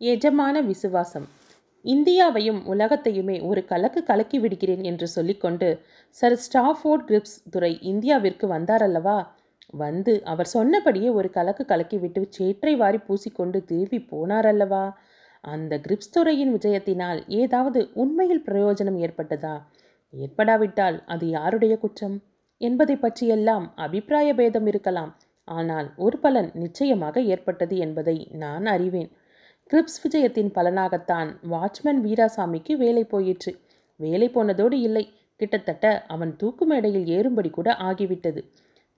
எஜமான விசுவாசம். இந்தியாவையும் உலகத்தையுமே ஒரு கலக்கு கலக்கி விடுகிறேன் என்று சொல்லிக்கொண்டு சர் ஸ்டாஃபோர்ட் கிரிப்ஸ் துறை இந்தியாவிற்கு வந்தாரல்லவா? வந்து அவர் சொன்னபடியே ஒரு கலக்கு கலக்கி விட்டு சேற்றை வாரி பூசிக்கொண்டு திரும்பி போனாரல்லவா? அந்த கிரிப்ஸ் துறையின் விஜயத்தினால் ஏதாவது உண்மையில் பிரயோஜனம் ஏற்பட்டதா? ஏற்படாவிட்டால் அது யாருடைய குற்றம்? என்பதை பற்றியெல்லாம் அபிப்பிராய பேதம் இருக்கலாம். ஆனால் ஒரு பலன் நிச்சயமாக ஏற்பட்டது என்பதை நான் அறிவேன். கிரிப்ஸ் விஜயத்தின் பலனாகத்தான் வாட்ச்மேன் வீராசாமிக்கு வேலை போயிற்று. வேலை போனதோடு இல்லை. கிட்டத்தட்ட அவன் தூக்கு மேடையில் ஏறும்படி கூட ஆகிவிட்டது.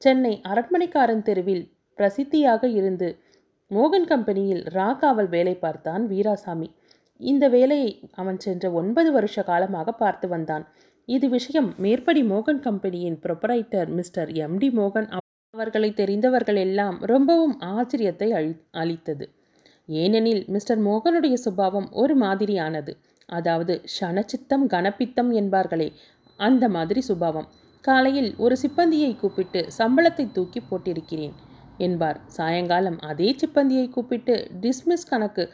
சென்னை அரண்மனைக்காரன் தெருவில் பிரசித்தியாக இருந்து மோகன் கம்பெனியில் ராகாவல் வேலை பார்த்தான் வீராசாமி. இந்த வேலையை அவன் சென்ற ஒன்பது வருஷ காலமாக பார்த்து வந்தான். இது விஷயம் மேற்படி மோகன் கம்பெனியின் ப்ரொப்பரைட்டர் மிஸ்டர் எம்டி மோகன் அவர்களை தெரிந்தவர்கள் எல்லாம் ரொம்பவும் ஆச்சரியத்தை அழி அளித்தது. ஏனெனில் மிஸ்டர் மோகனுடைய சுபாவம் ஒரு மாதிரியானது. அதாவது ஷனச்சித்தம் கனப்பித்தம் என்பார்களே அந்த மாதிரி சுபாவம். காலையில் ஒரு சிப்பந்தியை கூப்பிட்டு சம்பளத்தை தூக்கி போட்டிருக்கிறேன் என்பார். சாயங்காலம் அதே சிப்பந்தியை கூப்பிட்டு டிஸ்மிஸ் கணக்கு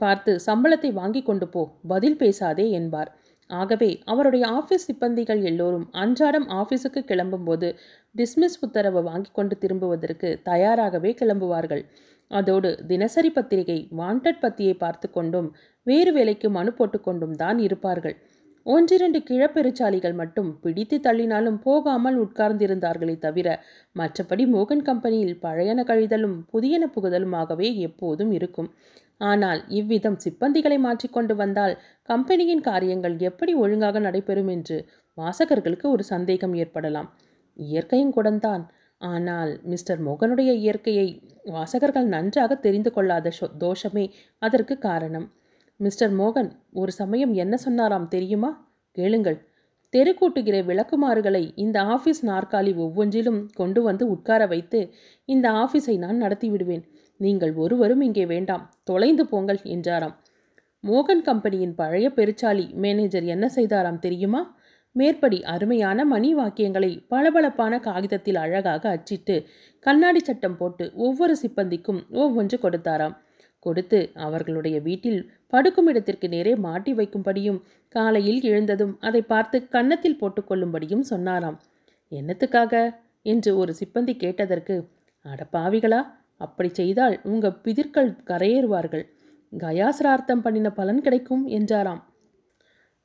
பார்த்து சம்பளத்தை வாங்கி கொண்டு போ பதில் பேசாதே என்பார். ஆகவே அவருடைய ஆஃபீஸ் சிப்பந்திகள் எல்லோரும் அன்றாடம் ஆஃபீஸுக்கு கிளம்பும்போது டிஸ்மிஸ் உத்தரவு வாங்கி கொண்டு திரும்புவதற்கு தயாராகவே கிளம்புவார்கள். அதோடு தினசரி பத்திரிகை வாண்டட் பத்தியை பார்த்து கொண்டும் வேறு வேலைக்கு மனு போட்டுக்கொண்டும் தான் இருப்பார்கள். ஒன்றிரண்டு கிழப்பெருச்சாலிகள் மட்டும் பிடித்து தள்ளினாலும் போகாமல் உட்கார்ந்திருந்தார்களே தவிர மற்றபடி மோகன் கம்பெனியில் பழையன கழிதலும் புதியன புகுதலுமாகவே எப்போதும் இருக்கும். ஆனால் இவ்விதம் சிப்பந்திகளை மாற்றிக்கொண்டு வந்தால் கம்பெனியின் காரியங்கள் எப்படி ஒழுங்காக நடைபெறும் என்று வாசகர்களுக்கு ஒரு சந்தேகம் ஏற்படலாம். இயற்கையும் கூடந்தான் ஆனால் மிஸ்டர் மோகனுடைய இயற்கையை வாசகர்கள் நன்றாக தெரிந்து கொள்ளாத தோஷமே அதற்கு காரணம். மிஸ்டர் மோகன் ஒரு சமயம் என்ன சொன்னாராம் தெரியுமா? கேளுங்கள். தெருக்கூட்டுகிற விளக்குமாறுகளை இந்த ஆஃபீஸ் நாற்காலி ஒவ்வொன்றிலும் கொண்டு வந்து உட்கார வைத்து இந்த ஆஃபீஸை நான் நடத்தி விடுவேன். நீங்கள் ஒருவரும் இங்கே வேண்டாம். தொலைந்து போங்கள் என்றாராம். மோகன் கம்பெனியின் பழைய பெருச்சாலி மேனேஜர் என்ன செய்தாராம் தெரியுமா? மேற்படி அருமையான மணி வாக்கியங்களை பளபளப்பான காகிதத்தில் அழகாக அச்சிட்டு கண்ணாடி சட்டம் போட்டு ஒவ்வொரு சிப்பந்திக்கும் ஒவ்வொன்று கொடுத்தாராம். கொடுத்து அவர்களுடைய வீட்டில் படுக்கும் இடத்திற்கு நேரே மாட்டி வைக்கும்படியும் காலையில் எழுந்ததும் அதை பார்த்து கன்னத்தில் போட்டுக்கொள்ளும்படியும் சொன்னாராம். என்னத்துக்காக? என்று ஒரு சிப்பந்தி கேட்டதற்கு அடப்பாவிகளா அப்படி செய்தால் உங்கள் பிதிர்கள் கரையேறுவார்கள். கயாசிரார்த்தம் பண்ணின பலன் கிடைக்கும் என்றாராம்.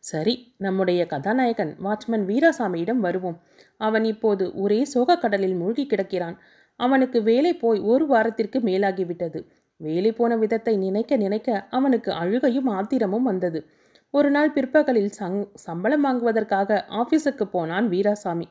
சரி நம்முடைய கதாநாயகன் வாட்ச்மேன் வீராசாமியிடம் வருவோம். அவன் இப்போது ஒரே சோகக்கடலில் மூழ்கி கிடக்கிறான். அவனுக்கு வேலை போய் ஒரு வாரத்திற்கு மேலாகிவிட்டது வேலை போன விதத்தை நினைக்க நினைக்க அவனுக்கு அழுகையும் ஆத்திரமும் வந்தது. ஒரு நாள் பிற்பகலில் சங் சம்பளம் வாங்குவதற்காக ஆஃபீஸுக்கு போனான் வீராசாமி.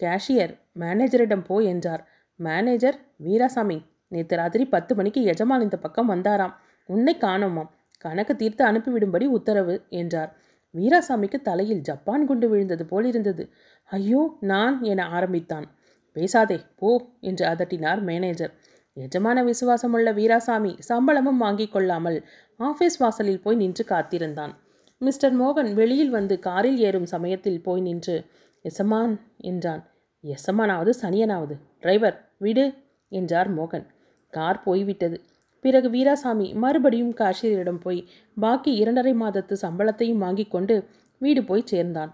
கேஷியர் மேனேஜரிடம் போ என்றார். மேனேஜர் வீராசாமி நேற்று ராத்திரி பத்து மணிக்கு எஜமான் இந்த பக்கம் வந்தாராம். உன்னை காணோமாம். கணக்கு தீர்த்து அனுப்பிவிடும்படி உத்தரவு என்றார். வீராசாமிக்கு தலையில் ஜப்பான் குண்டு விழுந்தது போல் இருந்தது. ஐயோ நான் என ஆரம்பித்தான். பேசாதே போ என்று அதட்டினார் மேனேஜர். எஜமான விசுவாசமுள்ள வீராசாமி சம்பளமும் வாங்கி கொள்ளாமல் ஆஃபீஸ் வாசலில் போய் நின்று காத்திருந்தான். மிஸ்டர் மோகன் வெளியில் வந்து காரில் ஏறும் சமயத்தில் போய் நின்று எசமான் என்றான். எசமானாவது சனியனாவது. டிரைவர் விடு என்றார் மோகன். கார் போய்விட்டது. பிறகு வீராசாமி மறுபடியும் காஷியரிடம் போய் பாக்கி இரண்டரை மாதத்து சம்பளத்தையும் வாங்கி கொண்டு வீடு போய் சேர்ந்தான்.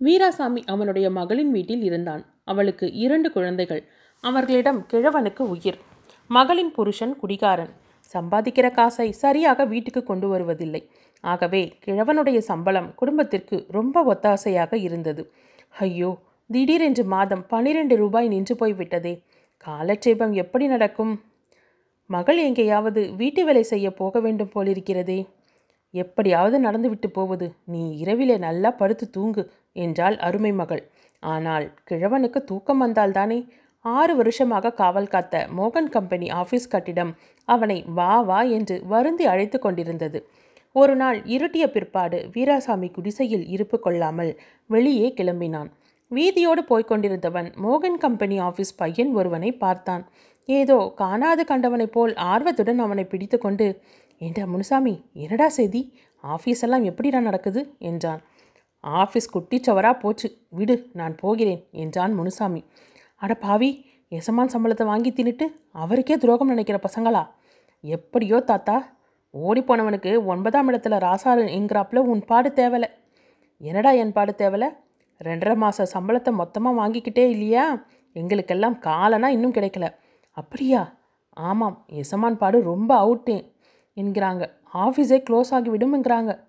வீராசாமி அவனுடைய மகளின் வீட்டில் இருந்தான். அவளுக்கு இரண்டு குழந்தைகள். அவர்களிடம் கிழவனுக்கு உயிர். மகளின் புருஷன் குடிகாரன். சம்பாதிக்கிற காசை சரியாக வீட்டுக்கு கொண்டு வருவதில்லை. ஆகவே கிழவனுடைய சம்பளம் குடும்பத்திற்கு ரொம்ப ஒத்தாசையாக இருந்தது. ஐயோ திடீரென்று மாதம் பன்னிரண்டு ரூபாய் நின்று போய்விட்டதே. காலட்சேபம் எப்படி நடக்கும்? மகள் எங்கேயாவது வீட்டு வேலை செய்ய போக வேண்டும் போலிருக்கிறதே எப்படியாவது நடந்துவிட்டு போவது. நீ இரவிலே நல்லா படுத்து தூங்கு என்றாள் அருமை மகள். ஆனால் கிழவனுக்கு தூக்கம் வந்தால்தானே? ஆறு வருஷமாக காவல் காத்த மோகன் கம்பெனி ஆஃபீஸ் கட்டிடம் அவனை வா வா என்று வருந்தி அழைத்து கொண்டிருந்தது. ஒரு நாள் இருட்டிய பிற்பாடு வீராசாமி குடிசையில் இருப்பு கொள்ளாமல் வெளியே கிளம்பினான். வீதியோடு போய்க் கொண்டிருந்தவன் மோகன் கம்பெனி ஆஃபீஸ் பையன் ஒருவனை பார்த்தான். ஏதோ காணாது கண்டவனைப் போல் ஆர்வத்துடன் அவனை பிடித்து கொண்டு ஏண்டா முனுசாமி என்னடா செய்தி? ஆஃபீஸ் எல்லாம் எப்படிடா நடக்குது? என்றான். ஆஃபீஸ் குட்டிச்சவராக போச்சு. விடு நான் போகிறேன் என்றான் முனுசாமி. அட பாவி எசமான் சம்பளத்தை வாங்கி தின்னுட்டு அவருக்கே துரோகம் நினைக்கிற பசங்களா? எப்படியோ தாத்தா ஓடி போனவனுக்கு ஒன்பதாம் இடத்துல ராசாரு என்கிறாப்புல உன் பாடு தேவலை. என்னடா என் பாடு தேவலை? ரெண்டரை மாத சம்பளத்தை மொத்தமாக வாங்கிக்கிட்டே இல்லையா? எங்களுக்கெல்லாம் காலனா இன்னும் கிடைக்கல. அப்படியா? ஆமாம் எசமான் பாடு ரொம்ப அவுட்டு என்கிறாங்க. ஆஃபீஸே க்ளோஸ் ஆகிவிடும்ங்கிறாங்க.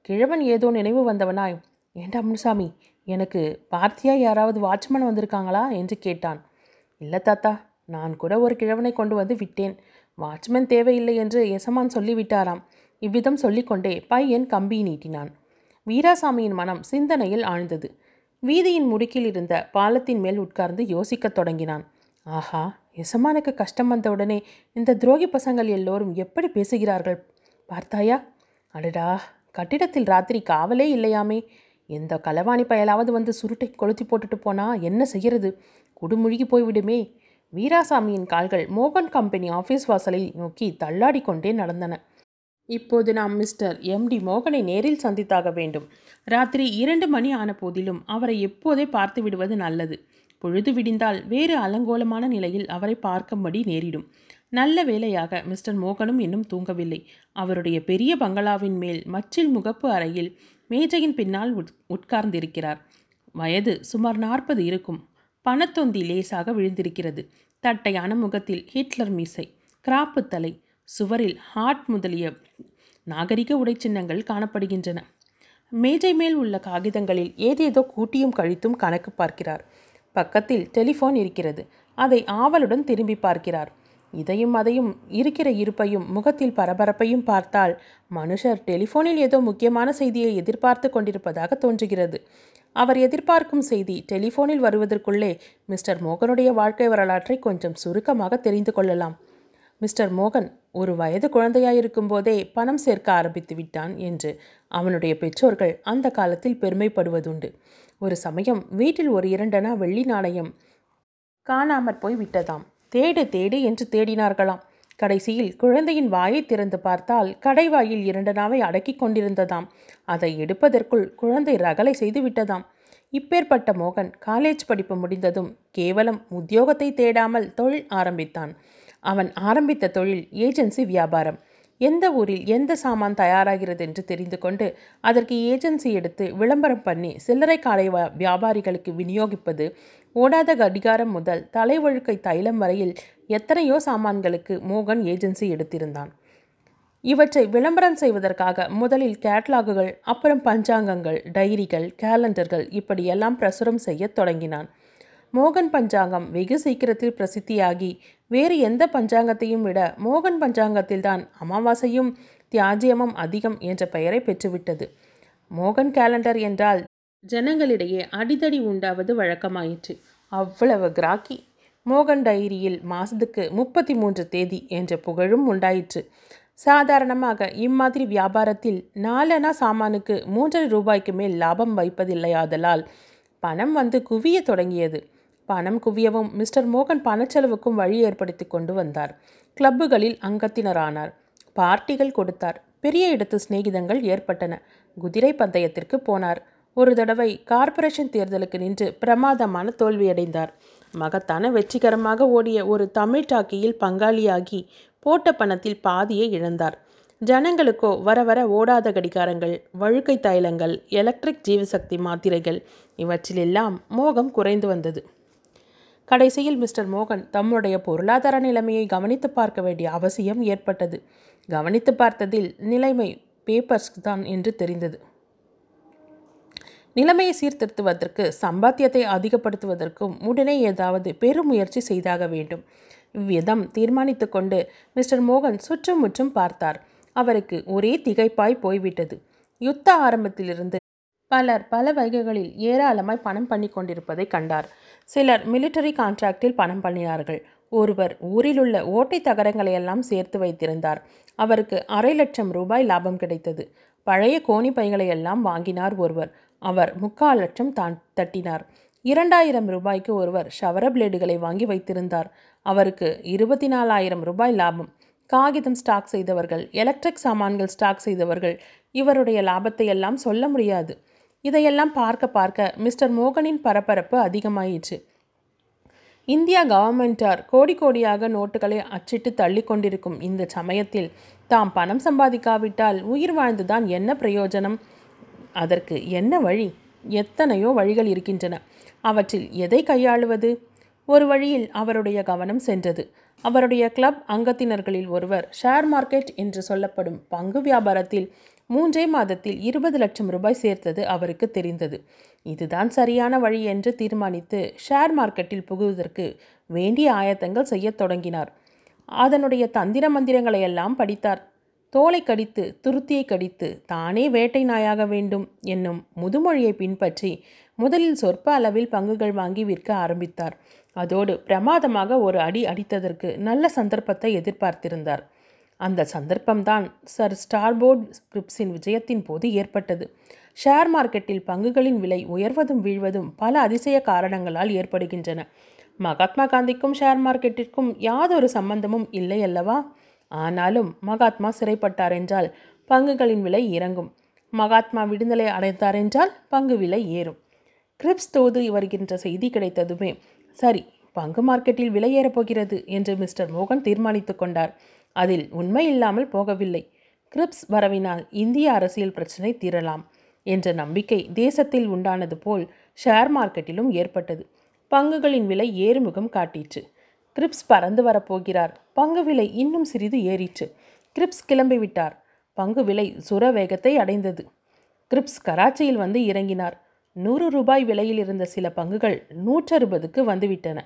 கிழவன் ஏதோ நினைவு வந்தவனாய் ஏண்டா முனுசாமி எனக்கு பார்த்தியா யாராவது வாட்ச்மேன் வந்திருக்காங்களா? என்று கேட்டான். இல்லை தாத்தா நான் கூட ஒரு கிழவனை கொண்டு வந்து விட்டேன். வாட்ச்மேன் தேவையில்லை என்று எசமான் சொல்லிவிட்டாராம். இவ்விதம் சொல்லிக்கொண்டே பையன் கம்பி நீட்டினான். வீராசாமியின் மனம் சிந்தனையில் ஆழ்ந்தது. வீதியின் முடுக்கில் இருந்த பாலத்தின் மேல் உட்கார்ந்து யோசிக்கத் தொடங்கினான். ஆஹா எசமானுக்கு கஷ்டம் வந்தவுடனே இந்த துரோகி பசங்கள் எல்லோரும் எப்படி பேசுகிறார்கள்? பார்த்தாயா? அடடா கட்டிடத்தில் ராத்திரி காவலே இல்லையாமே. எந்த களவாணி பயலாவது வந்து சுருட்டை கொளுத்தி போட்டுட்டு போனா என்ன செய்யறது? குடுமுழுகி போய்விடுமே. வீராசாமியின் கால்கள் மோகன் கம்பெனி ஆஃபீஸ் வாசலை நோக்கி தள்ளாடி கொண்டே நடந்தன. இப்போது நாம் மிஸ்டர் எம்டி மோகனை நேரில் சந்தித்தாக வேண்டும். ராத்திரி இரண்டு மணி ஆன போதிலும் அவரை எப்போதே பார்த்து விடுவது நல்லது. பொழுது விடிந்தால் வேறு அலங்கோலமான நிலையில் அவரை பார்க்கும்படி நேரிடும். நல்ல வேளையாக மிஸ்டர் மோகனும் இன்னும் தூங்கவில்லை. அவருடைய பெரிய பங்களாவின் மேல் மச்சில் முகப்பு அறையில் மேஜையின் பின்னால் உட் உட்கார்ந்திருக்கிறார். வயது சுமார் நாற்பது இருக்கும். பணத்தொந்தி லேசாக விழுந்திருக்கிறது. தட்டையான முகத்தில் ஹிட்லர் மீசை கிராப்பு தலை சுவரில் ஹார்ட் முதலிய நாகரிக உடைச்சின்னங்கள் காணப்படுகின்றன. மேஜை மேல் உள்ள காகிதங்களில் ஏதேதோ கூட்டியும் கழித்தும் கணக்கு பார்க்கிறார். பக்கத்தில் டெலிஃபோன் இருக்கிறது. அதை ஆவலுடன் திரும்பி பார்க்கிறார். இதையும் அதையும் இருக்கிற இருப்பையும் முகத்தில் பரபரப்பையும் பார்த்தால் மனுஷர் டெலிஃபோனில் ஏதோ முக்கியமான செய்தியை எதிர்பார்த்து கொண்டிருப்பதாக தோன்றுகிறது. அவர் எதிர்பார்க்கும் செய்தி டெலிஃபோனில் வருவதற்குள்ளே மிஸ்டர் மோகனுடைய வாழ்க்கை வரலாற்றை கொஞ்சம் சுருக்கமாக தெரிந்து கொள்ளலாம். மிஸ்டர் மோகன் ஒரு வயது குழந்தையாயிருக்கும் போதே பணம் சேர்க்க ஆரம்பித்து விட்டான் என்று அவனுடைய பெற்றோர்கள் அந்த காலத்தில் பெருமைப்படுவதுண்டு. ஒரு சமயம் வீட்டில் ஒரு இரண்டனா வெள்ளி நாணயம் காணாமற் போய் விட்டதாம். தேடு தேடு என்று தேடினார்களாம். கடைசியில் குழந்தையின் வாயை திறந்து பார்த்தால் கடைவாயில் இரண்டனாவை அடக்கிக் கொண்டிருந்ததாம். அதை எடுப்பதற்குள் குழந்தை ரகலை செய்து விட்டதாம். இப்பேற்பட்ட மோகன் காலேஜ் படிப்பு முடிந்ததும் கேவலம் உத்தியோகத்தை தேடாமல் தொழில் ஆரம்பித்தான். அவன் ஆரம்பித்த தொழில் ஏஜென்சி வியாபாரம். எந்த ஊரில் எந்த சாமான் தயாராகிறது என்று தெரிந்து கொண்டு அதற்கு ஏஜென்சி எடுத்து விளம்பரம் பண்ணி சில்லறை காலை வ- வியாபாரிகளுக்கு விநியோகிப்பது ஓடாத கடிகாரம் முதல் தலைவழுக்கை தைலம் வரையில் எத்தனையோ சாமான்களுக்கு மோகன் ஏஜென்சி எடுத்திருந்தான். இவற்றை விளம்பரம் செய்வதற்காக முதலில் கேட்லாகுகள் அப்புறம் பஞ்சாங்கங்கள் டைரிகள் கேலண்டர்கள் இப்படியெல்லாம் பிரசுரம் செய்யத் தொடங்கினான். மோகன் பஞ்சாங்கம் வெகு சீக்கிரத்தில் பிரசித்தியாகி வேறு எந்த பஞ்சாங்கத்தையும் விட மோகன் பஞ்சாங்கத்தில்தான் அமாவாசையும் தியாஜியமும் அதிகம் என்ற பெயரை பெற்றுவிட்டது. மோகன் கேலண்டர் என்றால் ஜனங்களிடையே அடிதடி உண்டாவது வழக்கமாயிற்று. அவ்வளவு கிராக்கி. மோகன் டைரியில் மாதத்துக்கு முப்பத்தி மூன்று தேதி என்ற புகழும் உண்டாயிற்று. சாதாரணமாக இம்மாதிரி வியாபாரத்தில் நாலனா சாமானுக்கு மூன்றரை ரூபாய்க்கு மேல் லாபம் வைப்பதில்லையாதலால் பணம் வந்து குவிய தொடங்கியது. பணம் குவியவும் மிஸ்டர் மோகன் பணச்செலவுக்கும் வழி ஏற்படுத்தி கொண்டு வந்தார். கிளப்புகளில் அங்கத்தினரானார். பார்ட்டிகள் கொடுத்தார். பெரிய இடத்து சிநேகிதங்கள் ஏற்பட்டன. குதிரை பந்தயத்திற்கு போனார். ஒரு தடவை கார்ப்பரேஷன் தேர்தலுக்கு நின்று பிரமாதமான தோல்வியடைந்தார். மகத்தான வெற்றிகரமாக ஓடிய ஒரு தமிழ் டாக்கியில் பங்காளியாகி போட்ட பணத்தில் பாதியை இழந்தார். ஜனங்களுக்கோ வர வர ஓடாத கடிகாரங்கள் வழுக்கை தைலங்கள் எலக்ட்ரிக் ஜீவசக்தி மாத்திரைகள் இவற்றிலெல்லாம் மோகம் குறைந்து வந்தது. கடைசியில் மிஸ்டர் மோகன் தம்முடைய பொருளாதார நிலைமையை கவனித்து பார்க்க வேண்டிய அவசியம் ஏற்பட்டது. கவனித்து பார்த்ததில் நிலைமை பேப்பர்ஸ் தான் என்று தெரிந்தது. நிலைமையை சீர்திருத்துவதற்கு சம்பாத்தியத்தை அதிகப்படுத்துவதற்கும் உடனே ஏதாவது பெருமுயற்சி செய்தாக வேண்டும். இவ்விதம் தீர்மானித்து கொண்டு மிஸ்டர் மோகன் சுற்றும் முற்றும் பார்த்தார். அவருக்கு ஒரே திகைப்பாய் போய்விட்டது. யுத்த ஆரம்பத்திலிருந்து பலர் பல வகைகளில் ஏராளமாய் பணம் பண்ணி கொண்டிருப்பதை கண்டார். சிலர் மிலிட்டரி கான்ட்ராக்டில் பணம் பண்ணினார்கள் ஒருவர் ஊரிலுள்ள ஓட்டை தகரங்களை எல்லாம் சேர்த்து வைத்திருந்தார். அவருக்கு அரை லட்சம் ரூபாய் லாபம் கிடைத்தது. பழைய கோணி பைகளை எல்லாம் வாங்கினார் ஒருவர். அவர் முக்கால் லட்சம் தான் தட்டினார். இரண்டாயிரம் ரூபாய்க்கு ஒருவர் ஷவர பிளேடுகளை வாங்கி வைத்திருந்தார். அவருக்கு இருபத்தி நாலாயிரம் ரூபாய் லாபம். காகிதம் ஸ்டாக் செய்தவர்கள் எலக்ட்ரிக் சாமான்கள் ஸ்டாக் செய்தவர்கள் இவருடைய லாபத்தை எல்லாம் சொல்ல முடியாது. இதையெல்லாம் பார்க்க பார்க்க மிஸ்டர் மோகனின் பரபரப்பு அதிகமாயிற்று. இந்தியா கவர்மெண்டார் கோடி கோடியாக நோட்டுகளை அச்சிட்டு தள்ளி கொண்டிருக்கும் இந்த சமயத்தில் தாம் பணம் சம்பாதிக்காவிட்டால் உயிர் வாழ்ந்துதான் என்ன பிரயோஜனம்? அதற்கு என்ன வழி? எத்தனையோ வழிகள் இருக்கின்றன. அவற்றில் எதை கையாளுவது? ஒரு வழியில் அவருடைய கவனம் சென்றது. அவருடைய கிளப் அங்கத்தினர்களில் ஒருவர் ஷேர் மார்க்கெட் என்று சொல்லப்படும் பங்கு வியாபாரத்தில் மூன்றே மாதத்தில் இருபது லட்சம் ரூபாய் சேர்த்தது அவருக்கு தெரிந்தது. இதுதான் சரியான வழி என்று தீர்மானித்து ஷேர் மார்க்கெட்டில் புகுவதற்கு வேண்டிய ஆயத்தங்கள் செய்யத் தொடங்கினார். அதனுடைய தந்திர மந்திரங்களை எல்லாம் படித்தார். தோலை கடித்து துருத்தியை கடித்து தானே வேட்டை நாயாக வேண்டும் என்னும் முதுமொழியை பின்பற்றி முதலில் சொற்ப அளவில் பங்குகள் வாங்கி விற்க ஆரம்பித்தார். அதோடு பிரமாதமாக ஒரு அடி அடித்ததற்கு நல்ல சந்தர்ப்பத்தை எதிர்பார்த்திருந்தார். அந்த சந்தர்ப்பம்தான் சர் ஸ்டார்போர்ட் ஸ்கிரிப்ஸின் விஜயத்தின் போது ஏற்பட்டது. ஷேர் மார்க்கெட்டில் பங்குகளின் விலை உயர்வதும் வீழ்வதும் பல அதிசய காரணங்களால் ஏற்படுகின்றன. மகாத்மா காந்திக்கும் ஷேர் மார்க்கெட்டிற்கும் யாதொரு சம்பந்தமும் இல்லை அல்லவா? ஆனாலும் மகாத்மா சிறைப்பட்டார் என்றால் பங்குகளின் விலை இறங்கும். மகாத்மா விடுதலை அடைந்தார் என்றால் பங்கு விலை ஏறும். கிரிப்ஸ் தோது வருகின்ற செய்தி கிடைத்ததுமே சரி பங்கு மார்க்கெட்டில் விலை ஏறப்போகிறது என்று மிஸ்டர் மோகன் தீர்மானித்து கொண்டார். அதில் உண்மை இல்லாமல் போகவில்லை. கிரிப்ஸ் வரவினால் இந்திய அரசியல் பிரச்சினை தீரலாம் என்ற நம்பிக்கை தேசத்தில் உண்டானது போல் ஷேர் மார்க்கெட்டிலும் ஏற்பட்டது. பங்குகளின் விலை ஏறுமுகம் காட்டிற்று. கிரிப்ஸ் பறந்து வரப்போகிறார். பங்கு விலை இன்னும் சிறிது ஏறிற்று. கிரிப்ஸ் கிளம்பிவிட்டார் பங்கு விலை சுர வேகத்தை அடைந்தது. கிரிப்ஸ் கராச்சியில் வந்து இறங்கினார். நூறு ரூபாய் விலையில் இருந்த சில பங்குகள் நூற்றறுபதுக்கு வந்துவிட்டன.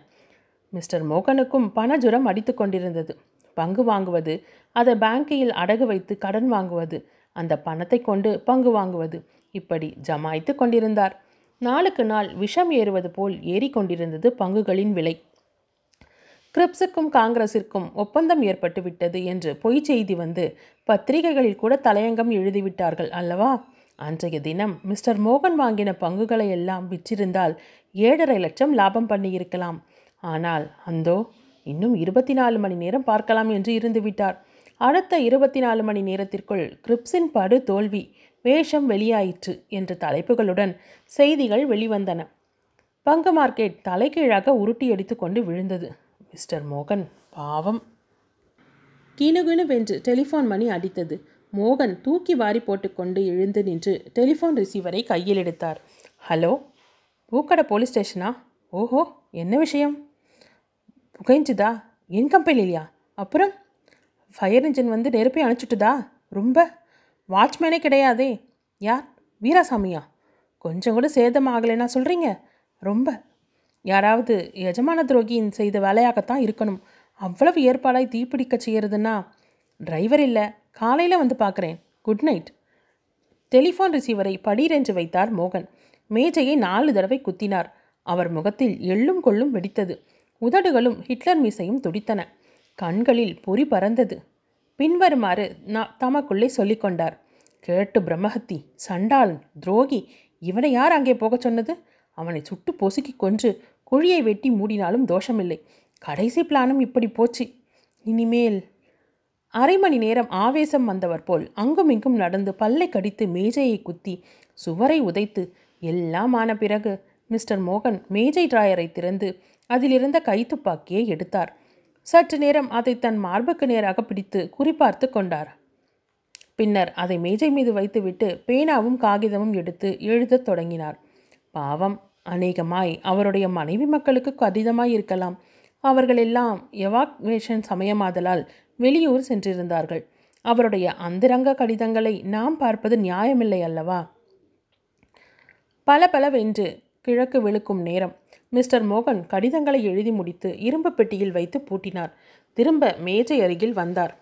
மிஸ்டர் மோகனுக்கும் பணஜுரம் அடித்து கொண்டிருந்தது. பங்கு வாங்குவது அதை பேங்கில் அடகு வைத்து கடன் வாங்குவது அந்த பணத்தை கொண்டு பங்கு வாங்குவது இப்படி ஜமாய்த்து கொண்டிருந்தார். நாளுக்கு நாள் விஷம் ஏறுவது போல் ஏறிக்கொண்டிருந்தது பங்குகளின் விலை. கிரிப்ஸுக்கும் காங்கிரஸிற்கும் ஒப்பந்தம் ஏற்பட்டு விட்டது என்று பொய் செய்தி வந்து பத்திரிகைகளில் கூட தலையங்கம் எழுதிவிட்டார்கள் அல்லவா? அன்றைய தினம் மிஸ்டர் மோகன் வாங்கின பங்குகளை எல்லாம் விற்றிருந்தால் ஏழரை லட்சம் லாபம் பண்ணியிருக்கலாம். ஆனால் அந்தோ இன்னும் இருபத்தி நாலு மணி நேரம் பார்க்கலாம் என்று இருந்துவிட்டார். அடுத்த இருபத்தி நாலு மணி நேரத்திற்குள் கிரிப்ஸின் படு தோல்வி வேஷம் வெளியாயிற்று என்ற தலைப்புகளுடன் செய்திகள் வெளிவந்தன. பங்கு மார்க்கெட் தலைகீழாக உருட்டி எடுத்துக்கொண்டு விழுந்தது. மிஸ்டர் மோகன் பாவம். கிணுகிணுவென்று டெலிஃபோன் மணி அடித்தது. மோகன் தூக்கி வாரி போட்டுக்கொண்டு எழுந்து நின்று டெலிஃபோன் ரிசீவரை கையில் எடுத்தார். ஹலோ பூக்கடை போலீஸ் ஸ்டேஷனா? ஓஹோ என்ன விஷயம்? புகைஞ்சுதா? என் கம்பெனிலையா அப்புறம்? ஃபயர் இன்ஜின் வந்து நெருப்பை அணைச்சிட்டுதா? ரொம்ப? வாட்ச்மேனே கிடையாதே. யார்? வீராசாமியா? கொஞ்சம் கூட சேதம் ஆகலைன்னா சொல்கிறீங்க ரொம்ப. யாராவது எஜமான துரோகியின் செய்த வேலையாகத்தான் இருக்கணும். அவ்வளவு ஏற்பாடாய் தீப்பிடிக்க செய்கிறதுன்னா டிரைவர் இல்லை. காலையில் வந்து பார்க்குறேன் குட் நைட் டெலிஃபோன் ரிசீவரை படீரென்று வைத்தார் மோகன். மேஜையை நாலு தடவை குத்தினார். அவர் முகத்தில் எள்ளும் கொள்ளும் வெடித்தது. உதடுகளும் ஹிட்லர் மீசையும் துடித்தன. கண்களில் பொறி பறந்தது. பின்வருமாறு நான் தமக்குள்ளே சொல்லிக்கொண்டார் கேட்டு பிரம்மஹத்தி சண்டால் துரோகி இவனை யார் அங்கே போகச் சொன்னது? அவனை சுட்டு பொசுக்கி கொன்று குழியை வெட்டி மூடினாலும் தோஷமில்லை. கடைசி பிளானும் இப்படி போச்சு. இனிமேல் அரை மணி நேரம் ஆவேசம் வந்தவர் போல் அங்குமிங்கும் நடந்து பல்லை கடித்து மேஜையை குத்தி சுவரை உதைத்து எல்லாம் ஆன பிறகு மிஸ்டர் மோகன் மேஜை டிராயரை திறந்து அதிலிருந்த கைத்துப்பாக்கியை எடுத்தார். சற்று நேரம் அதை தன் மார்புக்கு நேராக பிடித்து குறிப்பார்த்து கொண்டார். பின்னர் அதை மேஜை மீது வைத்துவிட்டு பேனாவும் காகிதமும் எடுத்து எழுதத் தொடங்கினார். பாவம் அநேகமாய் அவருடைய மனைவி மக்களுக்கு கதிதமாய் இருக்கலாம். அவர்கள் எல்லாம் எவாக்வேஷன் சமயமாதலால் வெளியூர் சென்றிருந்தார்கள். அவருடைய அந்தரங்க கடிதங்களை நாம் பார்ப்பது நியாயமில்லை அல்லவா? பல பலவென்று கிழக்கு வெளுக்கும் நேரம். மிஸ்டர் மோகன் கடிதங்களை எழுதி முடித்து இரும்பு பெட்டியில் வைத்து பூட்டினார். திரும்ப மேஜை அருகில் வந்தார்.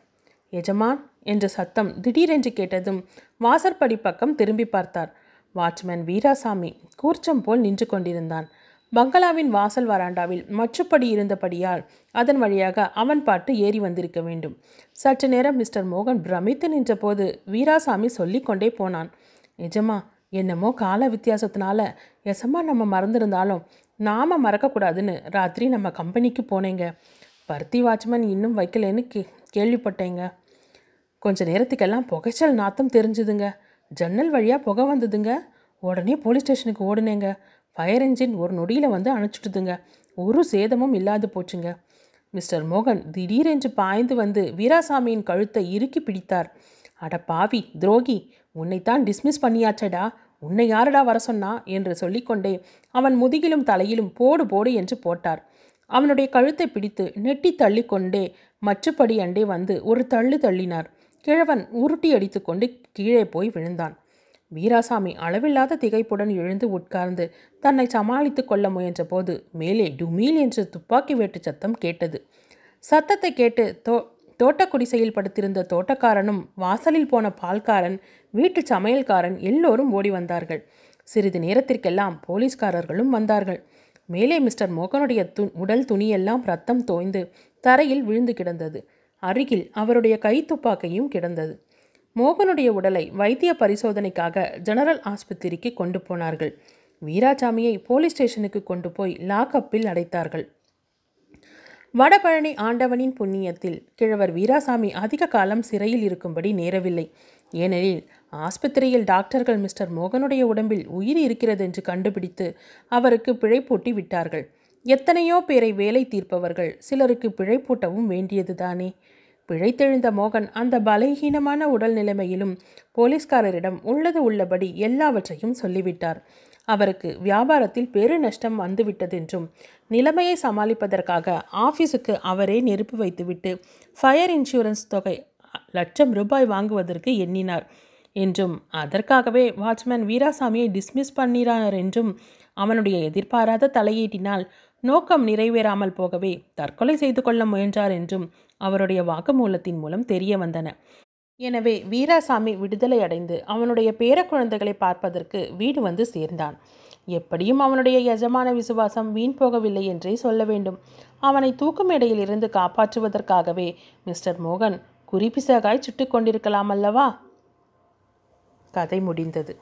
எஜமான் என்ற சத்தம் திடீரென்று கேட்டதும் வாசற்படி பக்கம் திரும்பி பார்த்தார். வாட்ச்மேன் வீராசாமி கூர்ச்சம் போல் நின்று கொண்டிருந்தான். பங்களாவின் வாசல் வராண்டாவில் மச்சுப்படி இருந்தபடியால் அதன் வழியாக அவன் பாட்டு ஏறி வந்திருக்க வேண்டும். சற்று நேரம் மிஸ்டர் மோகன் பிரமித்து நின்றபோது வீராசாமி சொல்லிக்கொண்டே போனான். நிஜமா என்னமோ கால வித்தியாசத்தினால எசமா நம்ம மறந்திருந்தாலும் நாம மறக்கக்கூடாதுன்னு ராத்திரி நம்ம கம்பெனிக்கு போனேங்க. பருத்தி வாட்ச்மேன் இன்னும் வைக்கலன்னு கே கேள்விப்பட்டேங்க. கொஞ்ச நேரத்துக்கெல்லாம் புகைச்சல் நாத்தம் தெரிஞ்சுதுங்க. ஜன்னல் வழியாக புகை வந்ததுங்க. உடனே போலீஸ் ஸ்டேஷனுக்கு ஓடுனேங்க. ஃபயர் என்ஜின் ஒரு நொடியில் வந்து அணைச்சிட்டுதுங்க. ஒரு சேதமும் இல்லாது போச்சுங்க. மிஸ்டர் மோகன் திடீரென்று பாய்ந்து வந்து வீராசாமியின் கழுத்தை இறுக்கி பிடித்தார். அட பாவி துரோகி உன்னைத்தான் டிஸ்மிஸ் பண்ணியாச்சடா. உன்னை யாரடா வர சொன்னா? என்று சொல்லிக்கொண்டே அவன் முதுகிலும் தலையிலும் போடு போடு என்று போட்டார். அவனுடைய கழுத்தை பிடித்து நெட்டி தள்ளிக்கொண்டே மச்சுப்படி அண்டே வந்து ஒரு தள்ளு தள்ளினார். கிழவன் உருட்டி அடித்துக்கொண்டு கீழே போய் விழுந்தான். வீராசாமி அளவில்லாத திகைப்புடன் எழுந்து உட்கார்ந்து தன்னை சமாளித்து கொள்ள முயன்றபோது மேலே டுமீல் என்று துப்பாக்கி வேட்டு சத்தம் கேட்டது. சத்தத்தை கேட்டு தோ தோட்டக் குடிசையில் படுத்திருந்த தோட்டக்காரனும் வாசலில் போன பால்காரன் வீட்டு சமையல்காரன் எல்லோரும் ஓடி வந்தார்கள். சிறிது நேரத்திற்கெல்லாம் போலீஸ்காரர்களும் வந்தார்கள். மேலே மிஸ்டர் மோகனுடைய து உடல் துணியெல்லாம் ரத்தம் தோய்ந்து தரையில் விழுந்து கிடந்தது. அருகில் அவருடைய கை துப்பாக்கையும் கிடந்தது. மோகனுடைய உடலை வைத்திய பரிசோதனைக்காக ஜெனரல் ஆஸ்பத்திரிக்கு கொண்டு போனார்கள். வீராசாமியை போலீஸ் ஸ்டேஷனுக்கு கொண்டு போய் லாக்அப்பில் அடைத்தார்கள். வடபழனி ஆண்டவனின் புண்ணியத்தில் கிழவர் வீராசாமி அதிக காலம் சிறையில் இருக்கும்படி நேரவில்லை. ஏனெனில் ஆஸ்பத்திரியில் டாக்டர்கள் மிஸ்டர் மோகனுடைய உடம்பில் உயிர் இருக்கிறது என்று கண்டுபிடித்து அவருக்கு பிழைப்பூட்டி விட்டார்கள். எத்தனையோ பேரை வேலை தீர்ப்பவர்கள் சிலருக்கு பிழைப்பூட்டவும் வேண்டியதுதானே? பிழைத்தெழுந்த மோகன் அந்த பலகீனமான உடல் நிலைமையிலும் போலீஸ்காரரிடம் உள்ளது உள்ளபடி எல்லாவற்றையும் சொல்லிவிட்டார். அவருக்கு வியாபாரத்தில் பெரு நஷ்டம் வந்துவிட்டதென்றும் நிலைமையை சமாளிப்பதற்காக ஆஃபீஸுக்கு அவரே நெருப்பு வைத்துவிட்டு ஃபயர் இன்சூரன்ஸ் தொகை லட்சம் ரூபாய் வாங்குவதற்கு எண்ணினார் என்றும் அதற்காகவே வாட்ச்மேன் வீராசாமியை டிஸ்மிஸ் பண்ணினார் என்றும் அவனுடைய எதிர்பாராத தலையீட்டினால் நோக்கம் நிறைவேறாமல் போகவே தற்கொலை செய்து கொள்ள முயன்றார் என்றும் அவருடைய வாக்குமூலத்தின் மூலம் தெரிய வந்தன. எனவே வீராசாமி விடுதலை அடைந்து அவனுடைய பேரக்குழந்தைகளை பார்ப்பதற்கு வீடு வந்து சேர்ந்தான். எப்படியும் அவனுடைய எஜமான விசுவாசம் வீண் போகவில்லை என்றே சொல்ல வேண்டும். அவனை தூக்கு மேடையில் இருந்து காப்பாற்றுவதற்காகவே மிஸ்டர் மோகன் குறிப்பிசகாய் சுட்டு கொண்டிருக்கலாம் அல்லவா? கதை முடிந்தது.